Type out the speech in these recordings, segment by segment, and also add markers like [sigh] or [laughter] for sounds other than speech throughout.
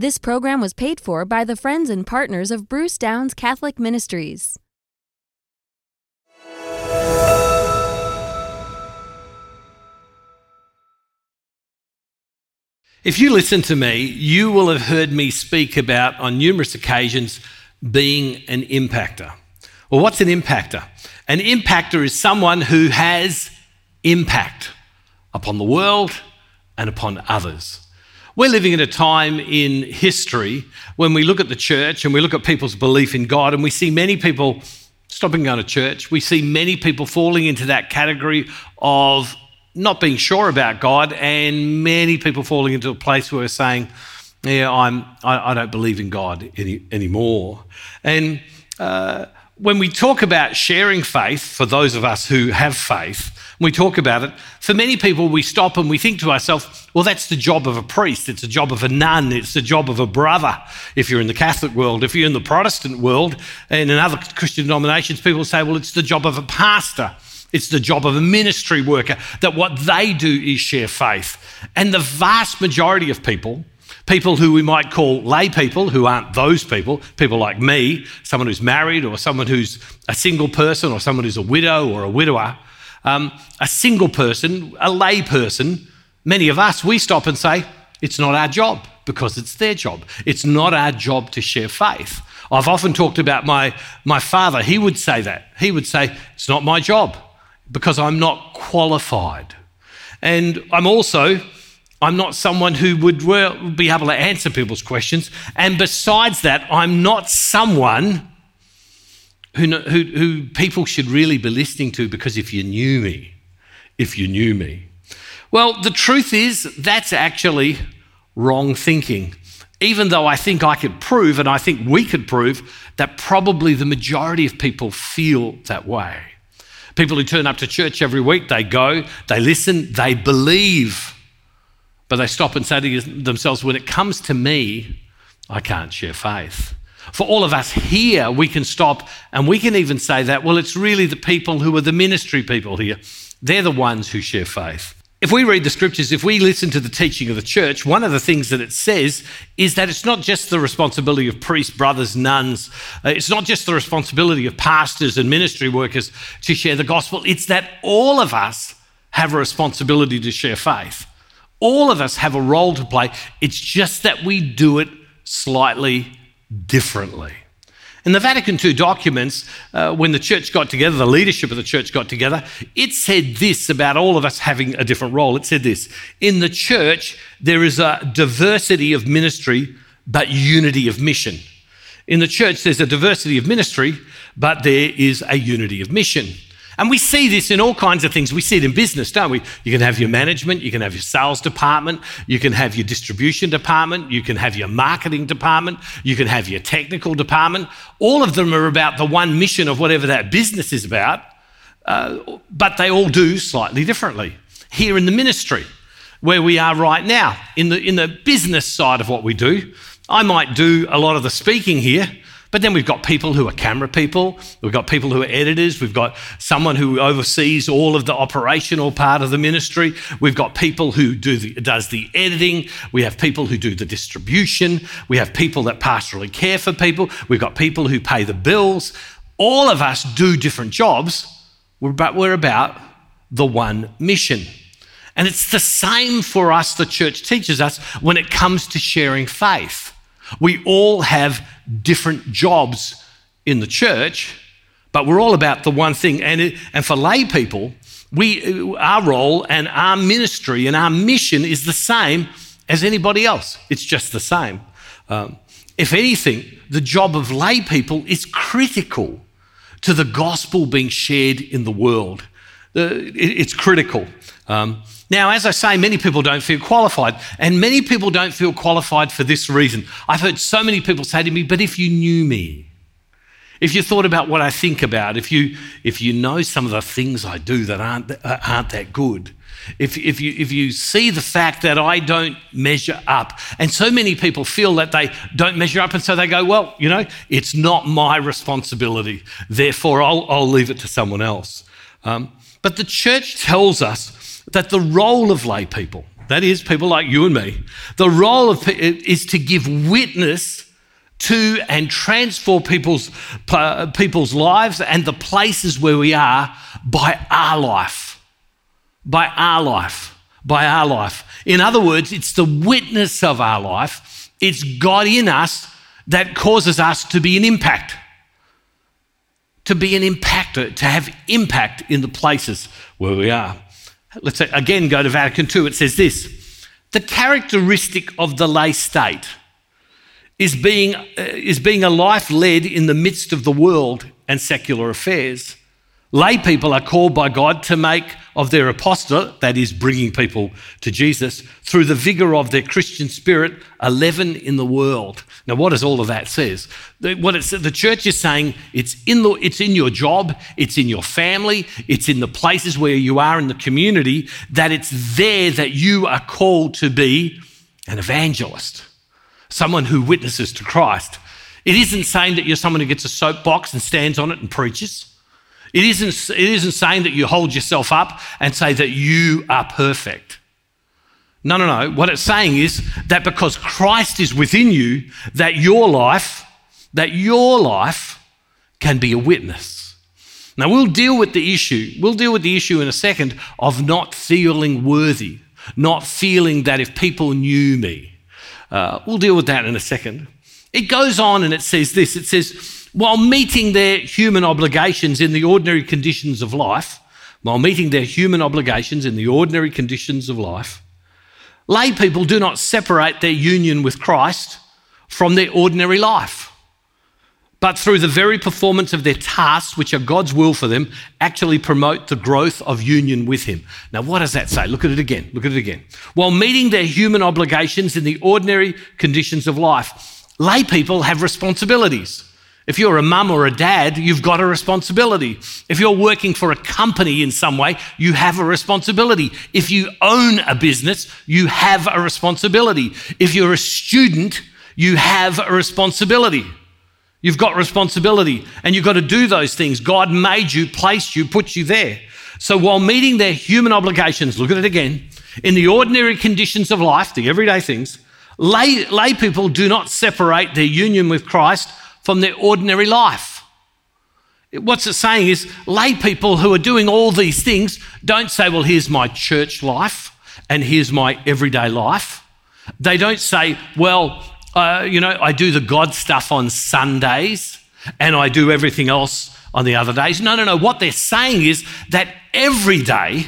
This program was paid for by the friends and partners of Bruce Downes Catholic Ministries. If you listen to me, you will have heard me speak about on numerous occasions being an impactor. Well, what's an impactor? An impactor is someone who has impact upon the world and upon others. We're living in a time in history when we look at the church and we look at people's belief in God and we see many people stopping going to church. We see many people falling into that category of not being sure about God, and many people falling into a place where we're saying, "Yeah, I'm. I, I don't believe in God any, anymore." And uh, when we talk about sharing faith, for those of us who have faith, we talk about it. For many people, we stop and we think to ourselves, well, that's the job of a priest. It's the job of a nun. It's the job of a brother. If you're in the Catholic world, if you're in the Protestant world, and in other Christian denominations, people say, well, it's the job of a pastor. It's the job of a ministry worker, that what they do is share faith. And the vast majority of people, people who we might call lay people, who aren't those people, people like me, someone who's married or someone who's a single person or someone who's a widow or a widower, um, a single person, a lay person, many of us, we stop and say, it's not our job because it's their job. It's not our job to share faith. I've often talked about my, my father. He would say that. He would say, it's not my job because I'm not qualified. And I'm also, I'm not someone who would be able to answer people's questions. And besides that, I'm not someone who, who, who people should really be listening to because if you knew me, if you knew me. Well, the truth is, that's actually wrong thinking. Even though I think I could prove, and I think we could prove, that probably the majority of people feel that way. People who turn up to church every week, they go, they listen, they believe, but they stop and say to themselves, when it comes to me, I can't share faith. For all of us here, we can stop and we can even say that, well, it's really the people who are the ministry people here. They're the ones who share faith. If we read the scriptures, if we listen to the teaching of the church, one of the things that it says is that it's not just the responsibility of priests, brothers, nuns, uh, it's not just the responsibility of pastors and ministry workers to share the gospel, it's that all of us have a responsibility to share faith. All of us have a role to play. It's just that we do it slightly differently. In the Vatican II documents, uh, when the church got together, the leadership of the church got together, it said this about all of us having a different role. It said this In the church, there is a diversity of ministry, but unity of mission. In the church, there's a diversity of ministry, but there is a unity of mission. And we see this in all kinds of things. We see it in business, don't we? You can have your management, you can have your sales department, you can have your distribution department, you can have your marketing department, you can have your technical department. All of them are about the one mission of whatever that business is about, uh, but they all do slightly differently. Here in the ministry, where we are right now, in the, in the business side of what we do, I might do a lot of the speaking here but then we've got people who are camera people, we've got people who are editors, we've got someone who oversees all of the operational part of the ministry, we've got people who do the, does the editing, we have people who do the distribution, we have people that pastorally care for people, we've got people who pay the bills. All of us do different jobs, but we're about the one mission. And it's the same for us, the church teaches us, when it comes to sharing faith. We all have different jobs in the church, but we're all about the one thing. And, it, and for lay people, we, our role and our ministry and our mission is the same as anybody else. It's just the same. Um, if anything, the job of lay people is critical to the gospel being shared in the world. It, it's critical. Um, now, as I say, many people don't feel qualified, and many people don't feel qualified for this reason. I've heard so many people say to me, But if you knew me, if you thought about what I think about, if you, if you know some of the things I do that aren't, uh, aren't that good, if, if, you, if you see the fact that I don't measure up, and so many people feel that they don't measure up, and so they go, Well, you know, it's not my responsibility, therefore I'll, I'll leave it to someone else. Um, but the church tells us that the role of lay people, that is, people like you and me, the role of is to give witness to and transform people's, uh, people's lives and the places where we are by our life. By our life. By our life. In other words, it's the witness of our life, it's God in us that causes us to be an impact. To be an impactor, to have impact in the places where we are. Let's say, again go to Vatican II. It says this The characteristic of the lay state is being, uh, is being a life led in the midst of the world and secular affairs. Lay people are called by God to make of their apostolate, that is, bringing people to Jesus, through the vigour of their Christian spirit, a leaven in the world. Now, what does all of that says? What it's, the church is saying it's in, the, it's in your job, it's in your family, it's in the places where you are in the community, that it's there that you are called to be an evangelist, someone who witnesses to Christ. It isn't saying that you're someone who gets a soapbox and stands on it and preaches. It isn't, it isn't saying that you hold yourself up and say that you are perfect. No, no, no. What it's saying is that because Christ is within you, that your life, that your life can be a witness. Now, we'll deal with the issue. We'll deal with the issue in a second of not feeling worthy, not feeling that if people knew me. Uh, we'll deal with that in a second. It goes on and it says this it says, while meeting their human obligations in the ordinary conditions of life, while meeting their human obligations in the ordinary conditions of life, lay people do not separate their union with Christ from their ordinary life, but through the very performance of their tasks, which are God's will for them, actually promote the growth of union with Him. Now, what does that say? Look at it again. Look at it again. While meeting their human obligations in the ordinary conditions of life, lay people have responsibilities. If you're a mum or a dad, you've got a responsibility. If you're working for a company in some way, you have a responsibility. If you own a business, you have a responsibility. If you're a student, you have a responsibility. You've got responsibility and you've got to do those things. God made you, placed you, put you there. So while meeting their human obligations, look at it again, in the ordinary conditions of life, the everyday things, lay, lay people do not separate their union with Christ from their ordinary life. What's it saying is lay people who are doing all these things don't say, well, here's my church life and here's my everyday life. They don't say, well, uh, you know, I do the God stuff on Sundays and I do everything else on the other days. No, no, no. What they're saying is that every day,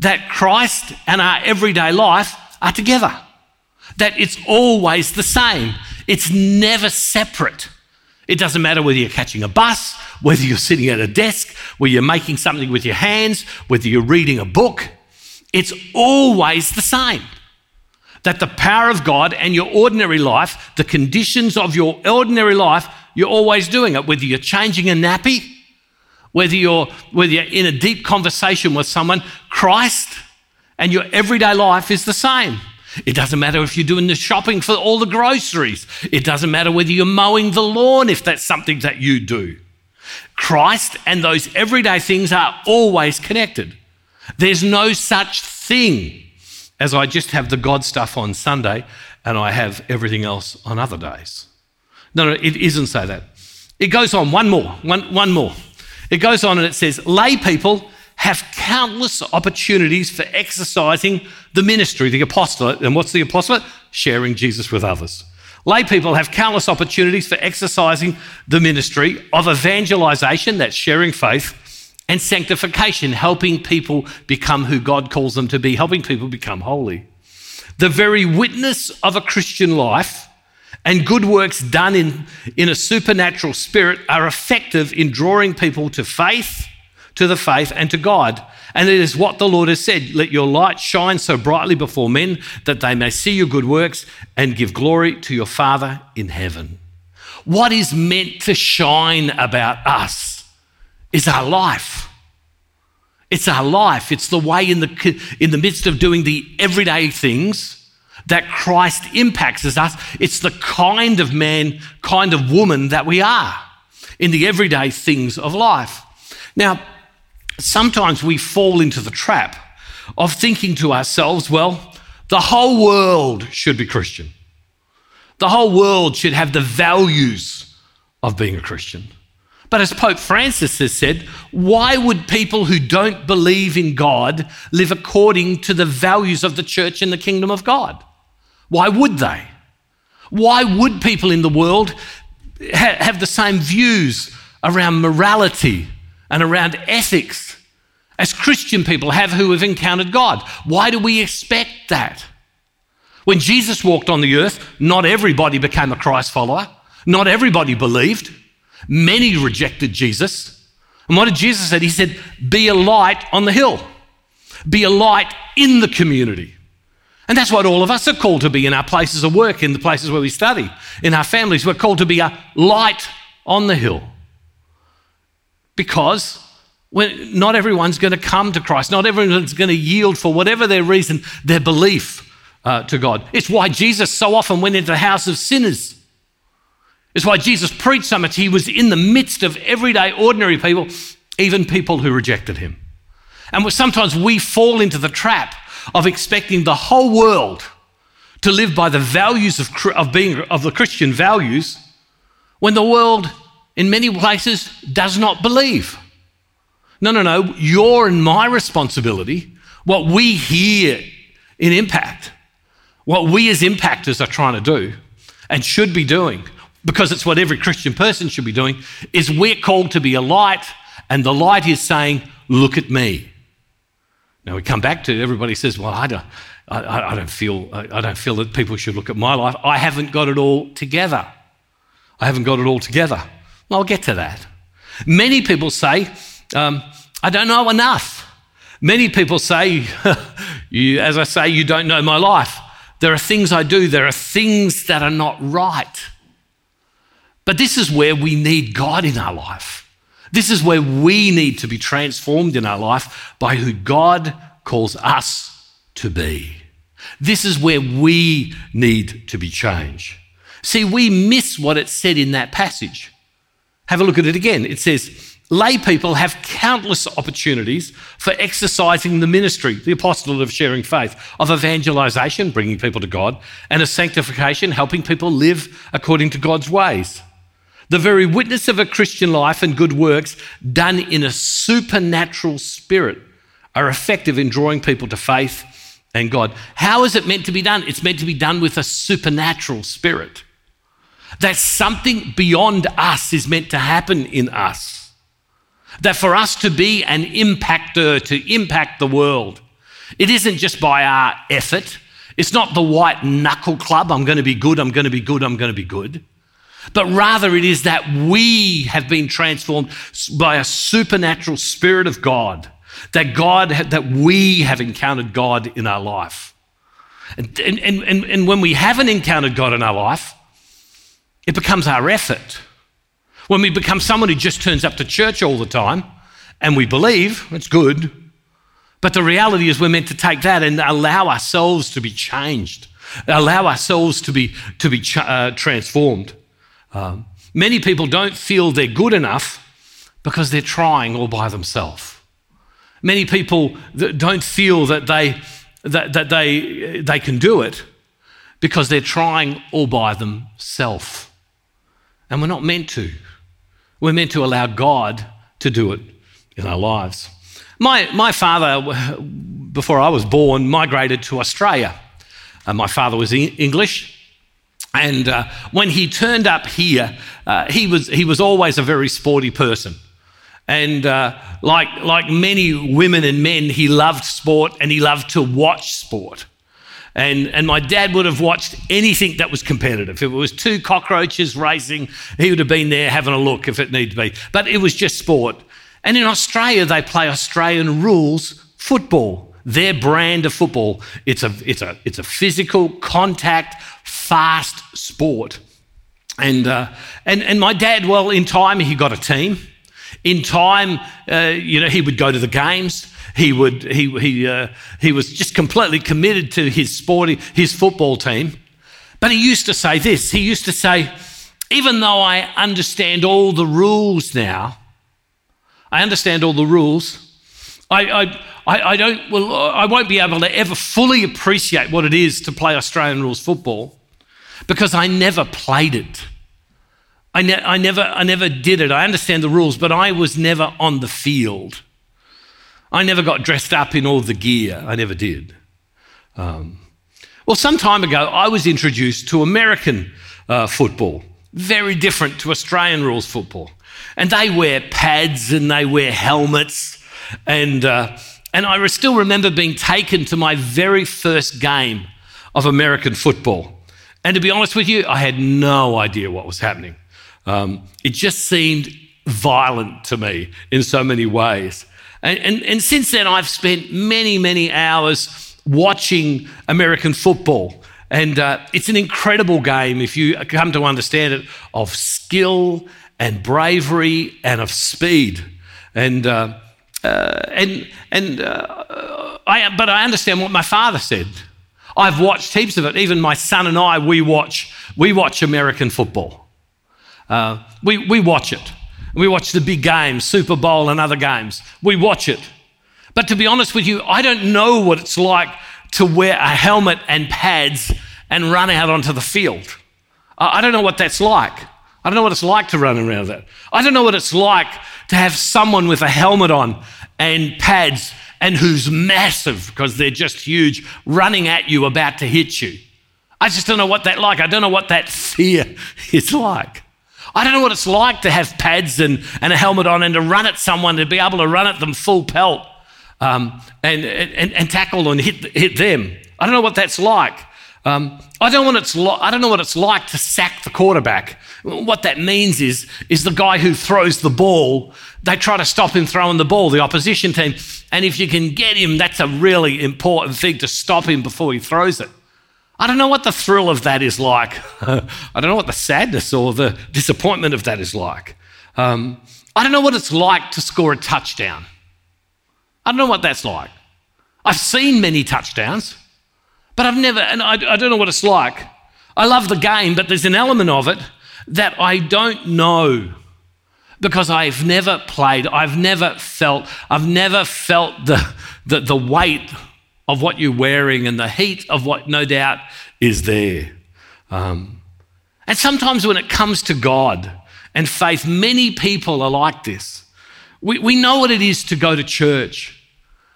that Christ and our everyday life are together, that it's always the same, it's never separate. It doesn't matter whether you're catching a bus, whether you're sitting at a desk, whether you're making something with your hands, whether you're reading a book. It's always the same. That the power of God and your ordinary life, the conditions of your ordinary life, you're always doing it. Whether you're changing a nappy, whether you're, whether you're in a deep conversation with someone, Christ and your everyday life is the same. It doesn't matter if you're doing the shopping for all the groceries. It doesn't matter whether you're mowing the lawn if that's something that you do. Christ and those everyday things are always connected. There's no such thing as I just have the God stuff on Sunday and I have everything else on other days. No, no, it isn't so that. It goes on, one more, one, one more. It goes on and it says, lay people have countless opportunities for exercising the ministry, the apostolate. And what's the apostolate? Sharing Jesus with others. Lay people have countless opportunities for exercising the ministry of evangelization, that's sharing faith, and sanctification, helping people become who God calls them to be, helping people become holy. The very witness of a Christian life and good works done in, in a supernatural spirit are effective in drawing people to faith to the faith and to God. And it is what the Lord has said let your light shine so brightly before men that they may see your good works and give glory to your Father in heaven. What is meant to shine about us is our life. It's our life. It's the way in the, in the midst of doing the everyday things that Christ impacts us. It's the kind of man, kind of woman that we are in the everyday things of life. Now, sometimes we fall into the trap of thinking to ourselves, well, The whole world should be Christian. The whole world should have the values of being a Christian. But as Pope Francis has said, why would people who don't believe in God live according to the values of the church and the kingdom of God? Why would they? Why would people in the world ha- have the same views around morality and around ethics as Christian people have who have encountered God? Why do we expect that? When Jesus walked on the earth, not everybody became a Christ follower, not everybody believed. Many rejected Jesus. And what did Jesus say? He said, Be a light on the hill, be a light in the community. And that's what all of us are called to be in our places of work, in the places where we study, in our families. We're called to be a light on the hill. Because not everyone's going to come to Christ, not everyone's going to yield for whatever their reason, their belief uh, to God. It's why Jesus so often went into the house of sinners. It's why Jesus preached so much. He was in the midst of everyday, ordinary people, even people who rejected him. And sometimes we fall into the trap of expecting the whole world to live by the values of, of being of the Christian values when the world in many places does not believe. No, no, no. Your and my responsibility, what we hear in impact, what we as impactors are trying to do and should be doing, because it's what every Christian person should be doing, is we're called to be a light, and the light is saying, Look at me. Now we come back to everybody says, Well, I don't, I, I don't, feel, I don't feel that people should look at my life. I haven't got it all together. I haven't got it all together. I'll get to that. Many people say, um, I don't know enough. Many people say, [laughs] you, as I say, you don't know my life. There are things I do, there are things that are not right. But this is where we need God in our life. This is where we need to be transformed in our life by who God calls us to be. This is where we need to be changed. See, we miss what it said in that passage. Have a look at it again. It says, Lay people have countless opportunities for exercising the ministry, the apostolate of sharing faith, of evangelization, bringing people to God, and of sanctification, helping people live according to God's ways. The very witness of a Christian life and good works done in a supernatural spirit are effective in drawing people to faith and God. How is it meant to be done? It's meant to be done with a supernatural spirit. That something beyond us is meant to happen in us. That for us to be an impactor, to impact the world, it isn't just by our effort. It's not the white knuckle club, I'm going to be good, I'm going to be good, I'm going to be good. But rather, it is that we have been transformed by a supernatural Spirit of God, that God, that we have encountered God in our life. And, and, and, and when we haven't encountered God in our life, it becomes our effort. When we become someone who just turns up to church all the time and we believe, it's good. But the reality is, we're meant to take that and allow ourselves to be changed, allow ourselves to be, to be ch- uh, transformed. Um, many people don't feel they're good enough because they're trying all by themselves. Many people don't feel that they, that, that they, they can do it because they're trying all by themselves. And we're not meant to. We're meant to allow God to do it in our lives. My, my father, before I was born, migrated to Australia. Uh, my father was English. And uh, when he turned up here, uh, he, was, he was always a very sporty person. And uh, like, like many women and men, he loved sport and he loved to watch sport. And, and my dad would have watched anything that was competitive. If it was two cockroaches racing, he would have been there having a look if it needed to be. But it was just sport. And in Australia, they play Australian rules football, their brand of football. It's a, it's a, it's a physical, contact, fast sport. And, uh, and, and my dad, well, in time, he got a team. In time, uh, you know, he would go to the games. He would he he uh, he was just completely committed to his sporting his football team. But he used to say this. He used to say, even though I understand all the rules now, I understand all the rules. I, I, I, don't, well, I won't be able to ever fully appreciate what it is to play Australian rules football because I never played it. I, ne- I, never, I never did it. I understand the rules, but I was never on the field. I never got dressed up in all the gear. I never did. Um, well, some time ago, I was introduced to American uh, football, very different to Australian rules football. And they wear pads and they wear helmets. And, uh, and I still remember being taken to my very first game of American football. And to be honest with you, I had no idea what was happening. Um, it just seemed violent to me in so many ways. And, and, and since then, I've spent many, many hours watching American football. And uh, it's an incredible game if you come to understand it of skill and bravery and of speed. And, uh, uh, and, and uh, I, but I understand what my father said. I've watched heaps of it. Even my son and I, we watch, we watch American football. Uh, we, we watch it. We watch the big games, Super Bowl and other games. We watch it. But to be honest with you, I don't know what it's like to wear a helmet and pads and run out onto the field. I don't know what that's like. I don't know what it's like to run around that. I don't know what it's like to have someone with a helmet on and pads and who's massive because they're just huge running at you about to hit you. I just don't know what that like. I don't know what that [laughs] fear is like. I don't know what it's like to have pads and, and a helmet on and to run at someone, to be able to run at them full pelt um, and, and, and tackle and hit, hit them. I don't know what that's like. Um, I, don't what it's I don't know what it's like to sack the quarterback. What that means is, is the guy who throws the ball, they try to stop him throwing the ball, the opposition team. And if you can get him, that's a really important thing to stop him before he throws it. I don't know what the thrill of that is like. [laughs] I don't know what the sadness or the disappointment of that is like. Um, I don't know what it's like to score a touchdown. I don't know what that's like. I've seen many touchdowns, but I've never, and I, I don't know what it's like. I love the game, but there's an element of it that I don't know because I've never played, I've never felt, I've never felt the, the, the weight of what you're wearing and the heat of what no doubt is there. Um, and sometimes when it comes to God and faith, many people are like this. We, we know what it is to go to church.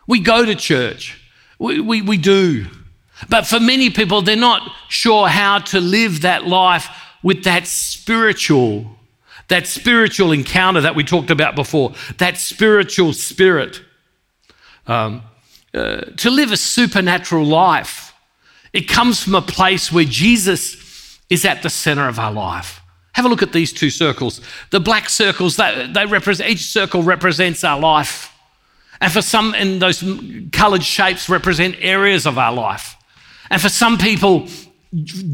We go to church. We, we, we do. But for many people, they're not sure how to live that life with that spiritual, that spiritual encounter that we talked about before, that spiritual spirit. Um, uh, to live a supernatural life. It comes from a place where Jesus is at the center of our life. Have a look at these two circles. The black circles, they, they represent, each circle represents our life. And for some, and those colored shapes represent areas of our life. And for some people,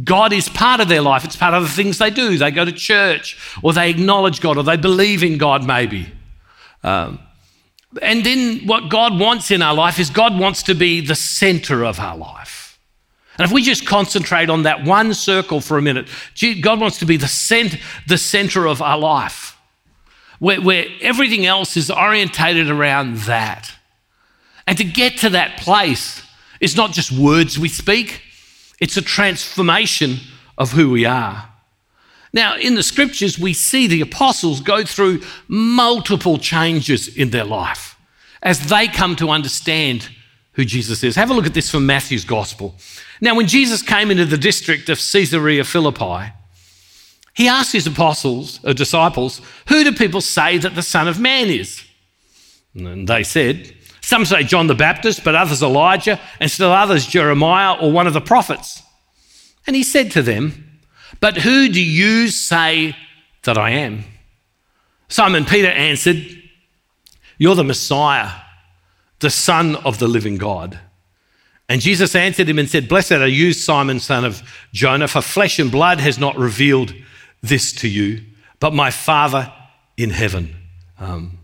God is part of their life. It's part of the things they do. They go to church, or they acknowledge God, or they believe in God, maybe. Um, and then what God wants in our life is God wants to be the center of our life. And if we just concentrate on that one circle for a minute, God wants to be the center, the center of our life, where, where everything else is orientated around that. And to get to that place is not just words we speak, it's a transformation of who we are. Now, in the scriptures, we see the apostles go through multiple changes in their life as they come to understand who Jesus is. Have a look at this from Matthew's gospel. Now, when Jesus came into the district of Caesarea Philippi, he asked his apostles, or uh, disciples, Who do people say that the Son of Man is? And they said, Some say John the Baptist, but others Elijah, and still others Jeremiah or one of the prophets. And he said to them, but who do you say that I am? Simon Peter answered, You're the Messiah, the Son of the living God. And Jesus answered him and said, Blessed are you, Simon, son of Jonah, for flesh and blood has not revealed this to you, but my Father in heaven. Um,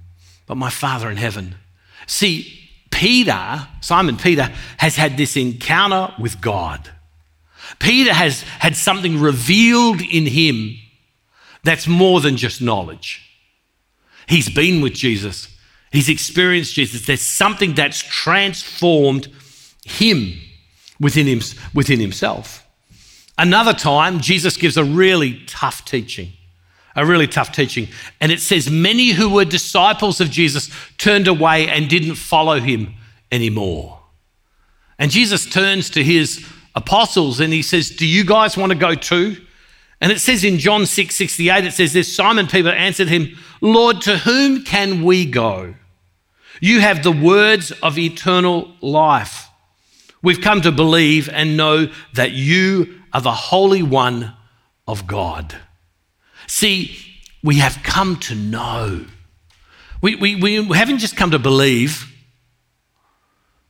but my Father in heaven. See, Peter, Simon Peter, has had this encounter with God. Peter has had something revealed in him that's more than just knowledge. He's been with Jesus, He's experienced Jesus. There's something that's transformed him within, him, within himself. Another time, Jesus gives a really tough teaching, a really tough teaching. And it says, Many who were disciples of Jesus turned away and didn't follow him anymore. And Jesus turns to his apostles and he says, Do you guys want to go too? And it says in John 6 68, it says this Simon Peter answered him, Lord, to whom can we go? You have the words of eternal life. We've come to believe and know that you are the Holy One of God. See, we have come to know. We, we, we haven't just come to believe.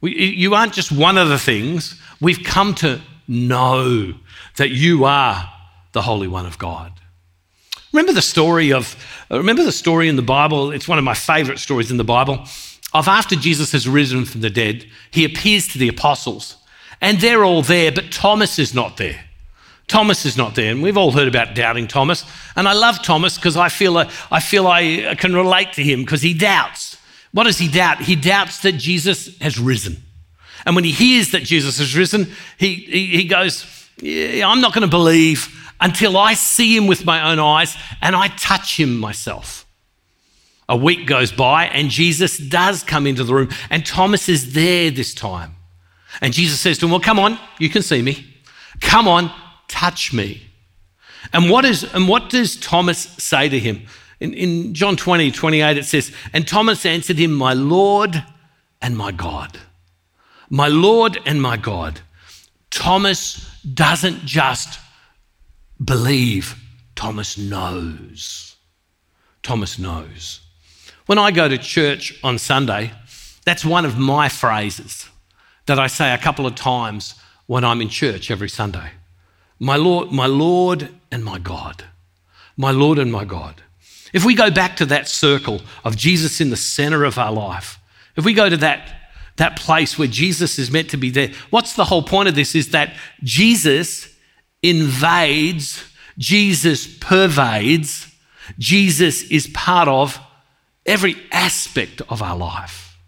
We, you aren't just one of the things. We've come to know that you are the Holy One of God. Remember the story of, uh, remember the story in the Bible? It's one of my favorite stories in the Bible of after Jesus has risen from the dead, he appears to the apostles, and they're all there, but Thomas is not there. Thomas is not there, and we've all heard about doubting Thomas. And I love Thomas because I feel I feel I can relate to him because he doubts. What does he doubt? He doubts that Jesus has risen. And when he hears that Jesus has risen, he, he, he goes, yeah, I'm not going to believe until I see him with my own eyes and I touch him myself. A week goes by, and Jesus does come into the room, and Thomas is there this time. And Jesus says to him, Well, come on, you can see me. Come on, touch me. And what, is, and what does Thomas say to him? In, in John 20, 28, it says, And Thomas answered him, My Lord and my God. My Lord and my God. Thomas doesn't just believe, Thomas knows. Thomas knows. When I go to church on Sunday, that's one of my phrases that I say a couple of times when I'm in church every Sunday. My Lord, my Lord and my God. My Lord and my God. If we go back to that circle of Jesus in the center of our life, if we go to that, that place where Jesus is meant to be there, what's the whole point of this is that Jesus invades, Jesus pervades, Jesus is part of every aspect of our life.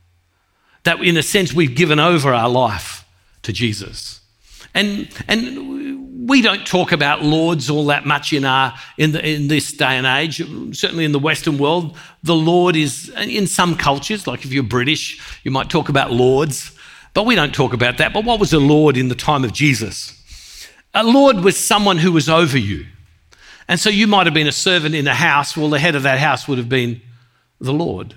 That in a sense we've given over our life to Jesus. And, and we don't talk about lords all that much in, our, in, the, in this day and age. Certainly in the Western world, the Lord is, in some cultures, like if you're British, you might talk about lords, but we don't talk about that. But what was a Lord in the time of Jesus? A Lord was someone who was over you. And so you might have been a servant in a house. Well, the head of that house would have been the Lord.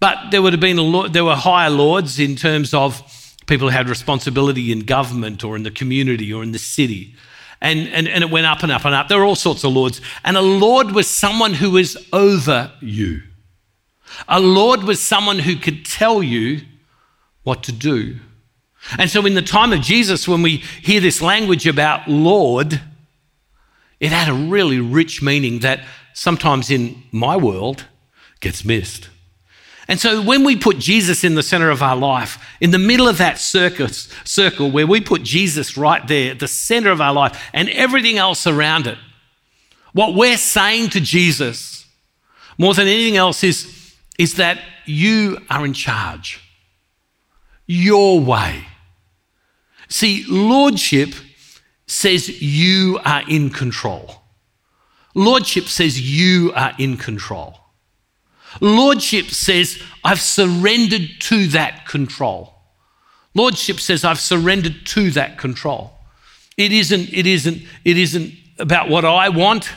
But there would have been a, there were higher lords in terms of people who had responsibility in government or in the community or in the city. And, and, and it went up and up and up. There were all sorts of lords. And a lord was someone who was over you. A lord was someone who could tell you what to do. And so, in the time of Jesus, when we hear this language about Lord, it had a really rich meaning that sometimes in my world gets missed. And so when we put Jesus in the center of our life, in the middle of that circus, circle where we put Jesus right there at the center of our life and everything else around it, what we're saying to Jesus more than anything else is, is that you are in charge. Your way. See, lordship says you are in control. Lordship says you are in control. Lordship says, I've surrendered to that control. Lordship says, I've surrendered to that control. It isn't, it isn't, it isn't about what I want,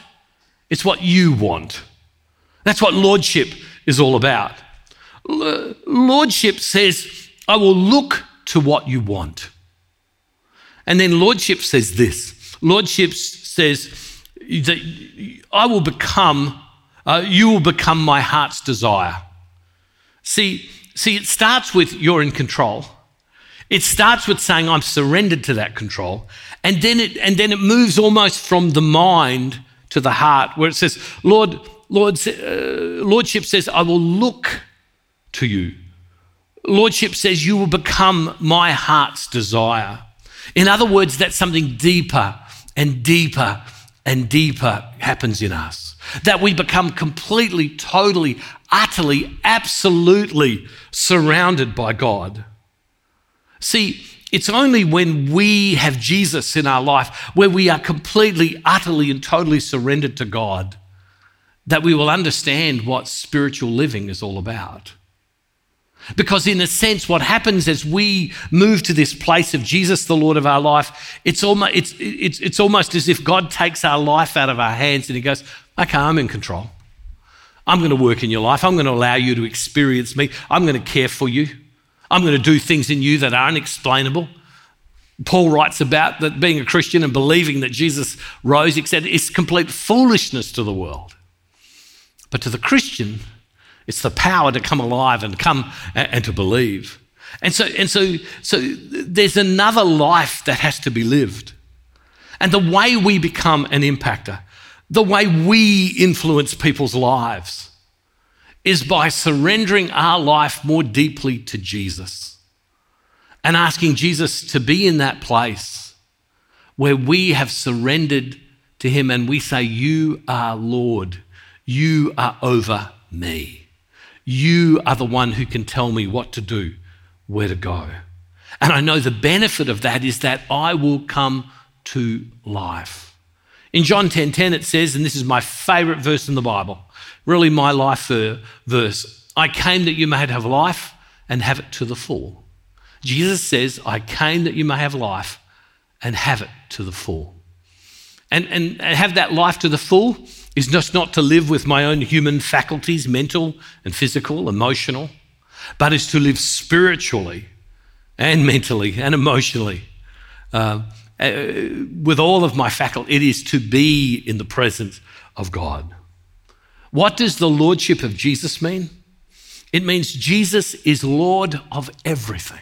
it's what you want. That's what lordship is all about. Lordship says, I will look to what you want. And then lordship says this Lordship says that I will become uh, you will become my heart's desire. See, see, it starts with you're in control. It starts with saying I'm surrendered to that control, and then it and then it moves almost from the mind to the heart, where it says, "Lord, Lord, uh, Lordship says, I will look to you." Lordship says, "You will become my heart's desire." In other words, that something deeper and deeper and deeper happens in us. that we become completely, totally, utterly, absolutely surrounded by God. See, it's only when we have Jesus in our life, where we are completely, utterly, and totally surrendered to God, that we will understand what spiritual living is all about. Because, in a sense, what happens as we move to this place of Jesus, the Lord of our life, it's almost, it's, it's, it's almost as if God takes our life out of our hands and He goes, Okay, I'm in control. I'm going to work in your life. I'm going to allow you to experience me. I'm going to care for you. I'm going to do things in you that are unexplainable. Paul writes about that being a Christian and believing that Jesus rose, he said, it's complete foolishness to the world. But to the Christian, it's the power to come alive and come and to believe. And so, and so, so there's another life that has to be lived. And the way we become an impactor, the way we influence people's lives, is by surrendering our life more deeply to Jesus and asking Jesus to be in that place where we have surrendered to Him and we say, You are Lord, you are over me. You are the one who can tell me what to do, where to go. And I know the benefit of that is that I will come to life. In John 10:10 10, 10, it says, and this is my favorite verse in the Bible, really my life verse. I came that you may have life and have it to the full. Jesus says, I came that you may have life and have it to the full. And, and have that life to the full is just not to live with my own human faculties, mental and physical, emotional, but is to live spiritually and mentally and emotionally. Uh, uh, with all of my faculty, it is to be in the presence of God. What does the Lordship of Jesus mean? It means Jesus is Lord of everything.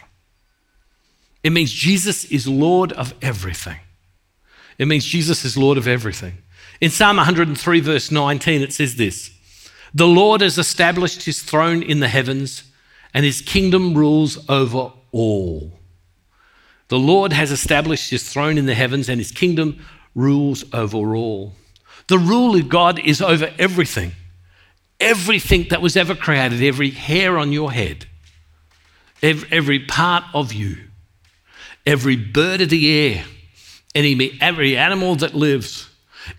It means Jesus is Lord of everything. It means Jesus is Lord of everything. In Psalm 103, verse 19, it says this The Lord has established his throne in the heavens, and his kingdom rules over all. The Lord has established his throne in the heavens, and his kingdom rules over all. The rule of God is over everything. Everything that was ever created, every hair on your head, every part of you, every bird of the air, every animal that lives,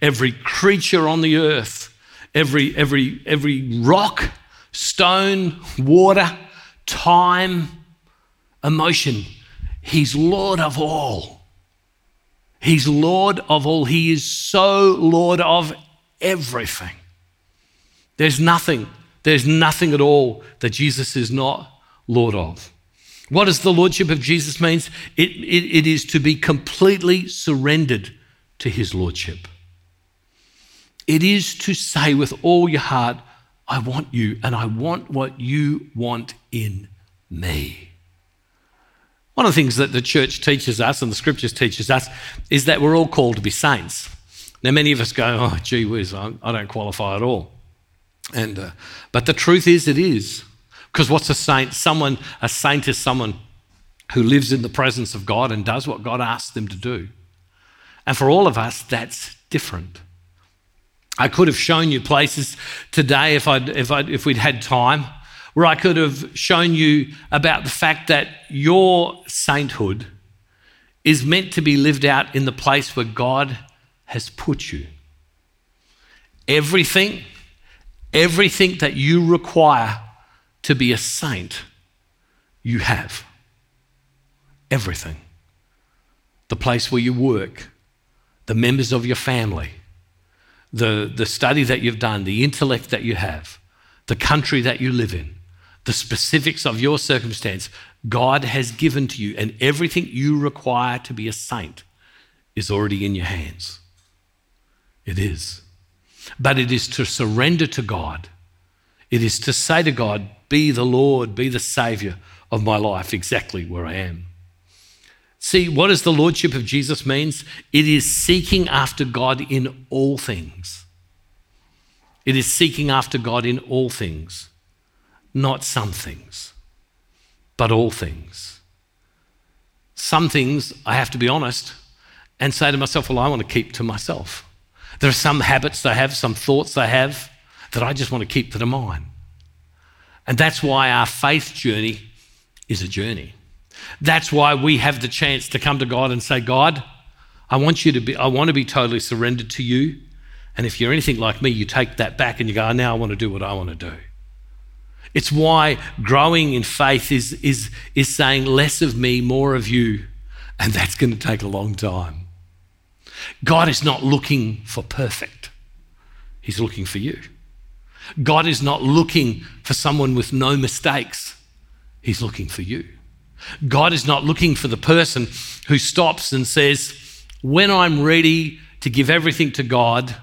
every creature on the earth, every, every, every rock, stone, water, time, emotion. He's Lord of all. He's Lord of all. He is so Lord of everything. There's nothing, there's nothing at all that Jesus is not Lord of. What does the Lordship of Jesus means? It, it, it is to be completely surrendered to his Lordship. It is to say with all your heart, I want you and I want what you want in me. One of the things that the church teaches us and the scriptures teaches us is that we're all called to be saints. Now, many of us go, oh, gee whiz, I don't qualify at all. And, uh, but the truth is, it is. Because what's a saint? Someone, a saint is someone who lives in the presence of God and does what God asks them to do. And for all of us, that's different. I could have shown you places today if, I'd, if, I'd, if we'd had time where I could have shown you about the fact that your sainthood is meant to be lived out in the place where God has put you. Everything, everything that you require to be a saint, you have. Everything. The place where you work, the members of your family the, the study that you've done, the intellect that you have, the country that you live in, the specifics of your circumstance, God has given to you, and everything you require to be a saint is already in your hands. It is. But it is to surrender to God. It is to say to God, Be the Lord, be the Savior of my life, exactly where I am. See, what does the Lordship of Jesus means? It is seeking after God in all things. It is seeking after God in all things, not some things, but all things. Some things, I have to be honest and say to myself, well, I want to keep to myself. There are some habits they have, some thoughts they have that I just want to keep to the mind. And that's why our faith journey is a journey. That's why we have the chance to come to God and say, God, I want you to be, I want to be totally surrendered to you. And if you're anything like me, you take that back and you go, now I want to do what I want to do. It's why growing in faith is, is, is saying less of me, more of you. And that's going to take a long time. God is not looking for perfect, He's looking for you. God is not looking for someone with no mistakes, He's looking for you. God is not looking for the person who stops and says, When I'm ready to give everything to God,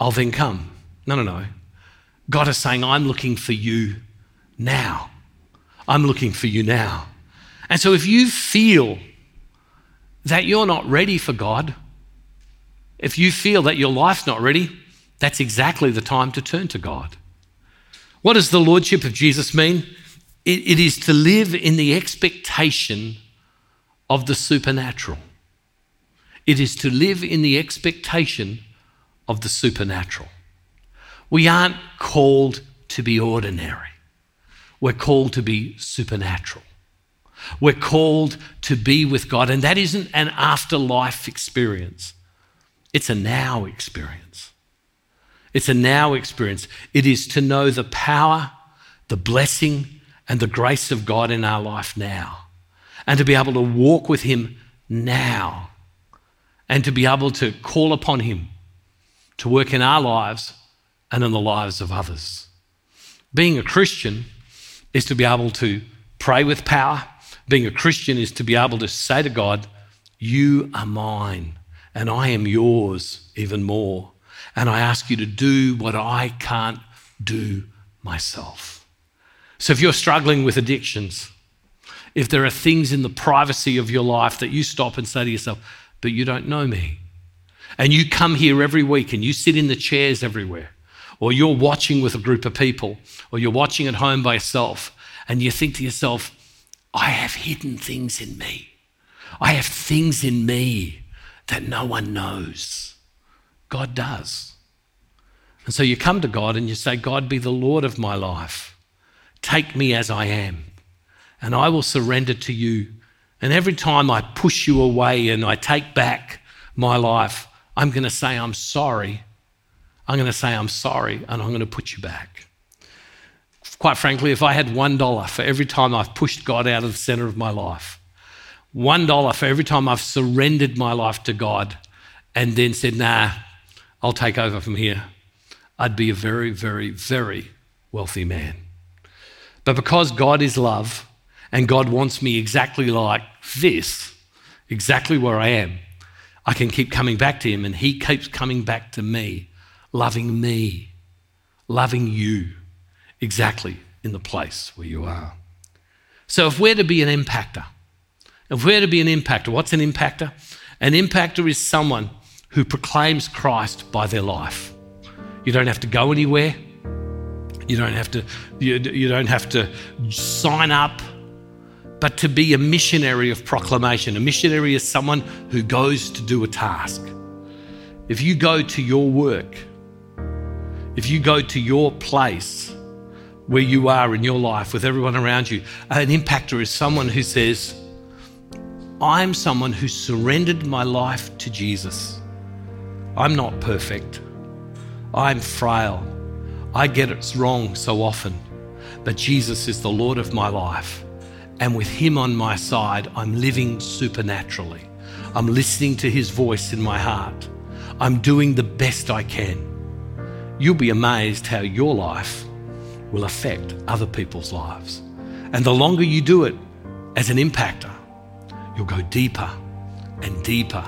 I'll then come. No, no, no. God is saying, I'm looking for you now. I'm looking for you now. And so if you feel that you're not ready for God, if you feel that your life's not ready, that's exactly the time to turn to God. What does the Lordship of Jesus mean? it, it is to live in the expectation of the supernatural. It is to live in the expectation of the supernatural. We aren't called to be ordinary. We're called to be supernatural. We're called to be with God, and that isn't an afterlife experience, it's a now experience. It's a now experience. It is to know the power, the blessing, and the grace of God in our life now, and to be able to walk with Him now, and to be able to call upon Him to work in our lives and in the lives of others. Being a Christian is to be able to pray with power. Being a Christian is to be able to say to God, You are mine, and I am yours even more. And I ask you to do what I can't do myself. So if you're struggling with addictions, if there are things in the privacy of your life that you stop and say to yourself, but you don't know me, and you come here every week and you sit in the chairs everywhere, or you're watching with a group of people, or you're watching at home by yourself, and you think to yourself, I have hidden things in me. I have things in me that no one knows. God does. And so you come to God and you say, God, be the Lord of my life. Take me as I am, and I will surrender to you. And every time I push you away and I take back my life, I'm going to say, I'm sorry. I'm going to say, I'm sorry, and I'm going to put you back. Quite frankly, if I had $1 for every time I've pushed God out of the center of my life, $1 for every time I've surrendered my life to God and then said, nah, I'll take over from here, I'd be a very, very, very wealthy man. But because God is love and God wants me exactly like this, exactly where I am, I can keep coming back to Him and He keeps coming back to me, loving me, loving you exactly in the place where you are. So if we're to be an impactor, if we're to be an impactor, what's an impactor? An impactor is someone who proclaims Christ by their life. You don't have to go anywhere. You don't have to, you, you don't have to sign up, but to be a missionary of proclamation. A missionary is someone who goes to do a task. If you go to your work, if you go to your place where you are in your life with everyone around you, an impactor is someone who says, I'm someone who surrendered my life to Jesus. I'm not perfect. I'm frail. I get it wrong so often, but Jesus is the Lord of my life. And with Him on my side, I'm living supernaturally. I'm listening to His voice in my heart. I'm doing the best I can. You'll be amazed how your life will affect other people's lives. And the longer you do it as an impactor, you'll go deeper and deeper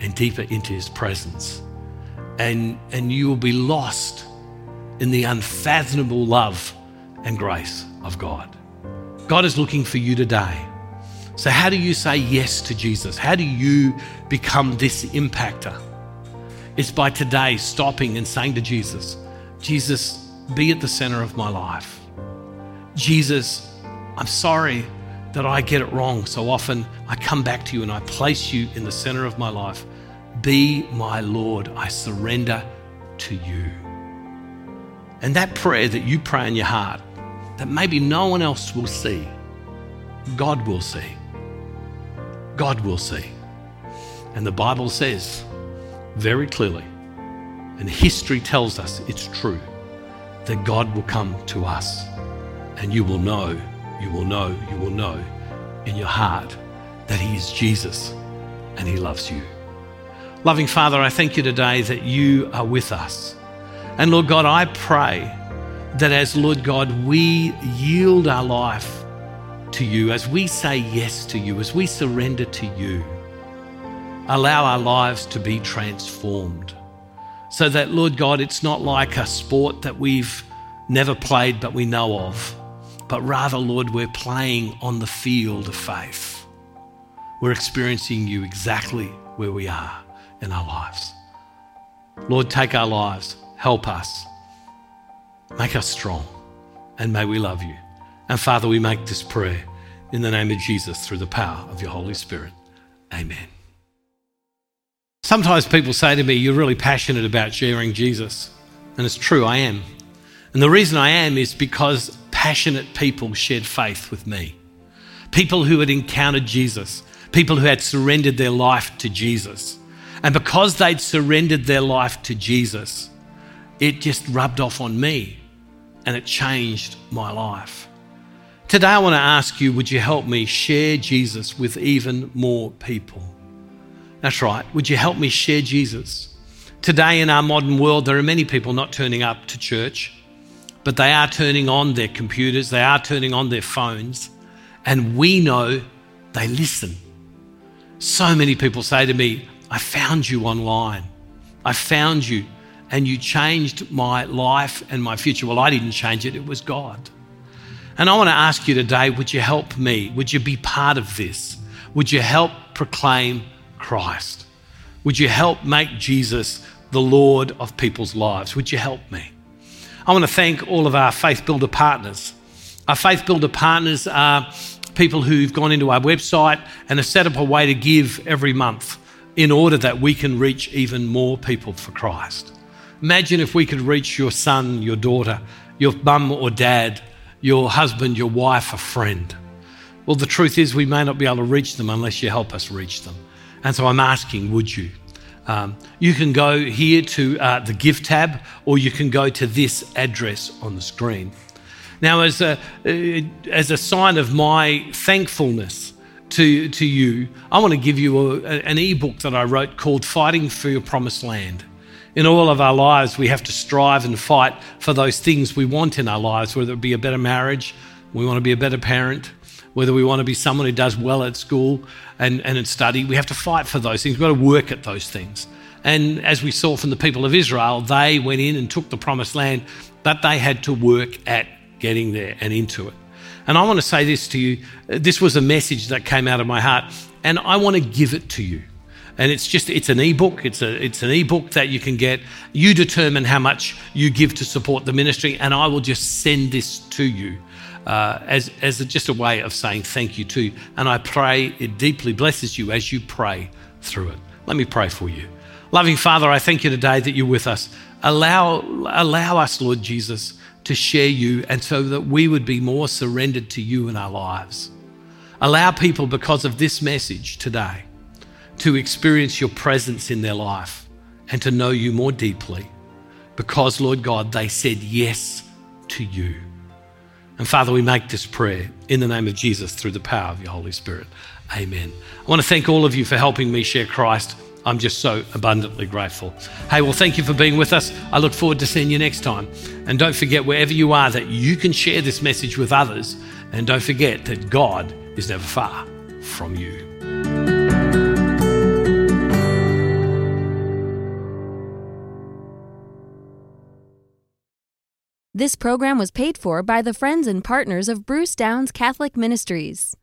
and deeper into His presence. And, and you will be lost in the unfathomable love and grace of God. God is looking for you today. So, how do you say yes to Jesus? How do you become this impactor? It's by today stopping and saying to Jesus, Jesus, be at the center of my life. Jesus, I'm sorry that I get it wrong so often. I come back to you and I place you in the center of my life. Be my Lord. I surrender to you. And that prayer that you pray in your heart, that maybe no one else will see, God will see. God will see. And the Bible says very clearly, and history tells us it's true, that God will come to us and you will know, you will know, you will know in your heart that He is Jesus and He loves you. Loving Father, I thank you today that you are with us. And Lord God, I pray that as Lord God, we yield our life to you, as we say yes to you, as we surrender to you, allow our lives to be transformed. So that, Lord God, it's not like a sport that we've never played but we know of, but rather, Lord, we're playing on the field of faith. We're experiencing you exactly where we are in our lives. Lord, take our lives, help us, make us strong, and may we love you. And Father, we make this prayer in the name of Jesus through the power of your Holy Spirit. Amen. Sometimes people say to me, You're really passionate about sharing Jesus. And it's true, I am. And the reason I am is because passionate people shared faith with me. People who had encountered Jesus, people who had surrendered their life to Jesus. And because they'd surrendered their life to Jesus, it just rubbed off on me and it changed my life. Today, I want to ask you would you help me share Jesus with even more people? That's right. Would you help me share Jesus? Today, in our modern world, there are many people not turning up to church, but they are turning on their computers, they are turning on their phones, and we know they listen. So many people say to me, I found you online. I found you and you changed my life and my future. Well, I didn't change it, it was God. And I want to ask you today would you help me? Would you be part of this? Would you help proclaim Christ? Would you help make Jesus the Lord of people's lives? Would you help me? I want to thank all of our Faith Builder partners. Our Faith Builder partners are people who've gone into our website and have set up a way to give every month in order that we can reach even more people for Christ. Imagine if we could reach your son, your daughter, your mum or dad, your husband, your wife, a friend. Well, the truth is, we may not be able to reach them unless you help us reach them. And so I'm asking, would you? Um, you can go here to uh, the gift tab, or you can go to this address on the screen. Now, as a, uh, as a sign of my thankfulness to, to you, I want to give you a, an ebook that I wrote called Fighting for Your Promised Land. In all of our lives, we have to strive and fight for those things we want in our lives, whether it be a better marriage, we want to be a better parent, whether we want to be someone who does well at school and, and in study. We have to fight for those things. We've got to work at those things. And as we saw from the people of Israel, they went in and took the promised land, but they had to work at getting there and into it. And I want to say this to you this was a message that came out of my heart, and I want to give it to you. And it's just, it's an ebook. It's, a, it's an ebook that you can get. You determine how much you give to support the ministry, and I will just send this to you. Uh, as, as just a way of saying thank you to you. And I pray it deeply blesses you as you pray through it. Let me pray for you. Loving Father, I thank you today that you're with us. Allow, allow us, Lord Jesus, to share you and so that we would be more surrendered to you in our lives. Allow people, because of this message today, to experience your presence in their life and to know you more deeply because, Lord God, they said yes to you. And Father, we make this prayer in the name of Jesus through the power of your Holy Spirit. Amen. I want to thank all of you for helping me share Christ. I'm just so abundantly grateful. Hey, well, thank you for being with us. I look forward to seeing you next time. And don't forget, wherever you are, that you can share this message with others. And don't forget that God is never far from you. This program was paid for by the friends and partners of Bruce Downes Catholic Ministries.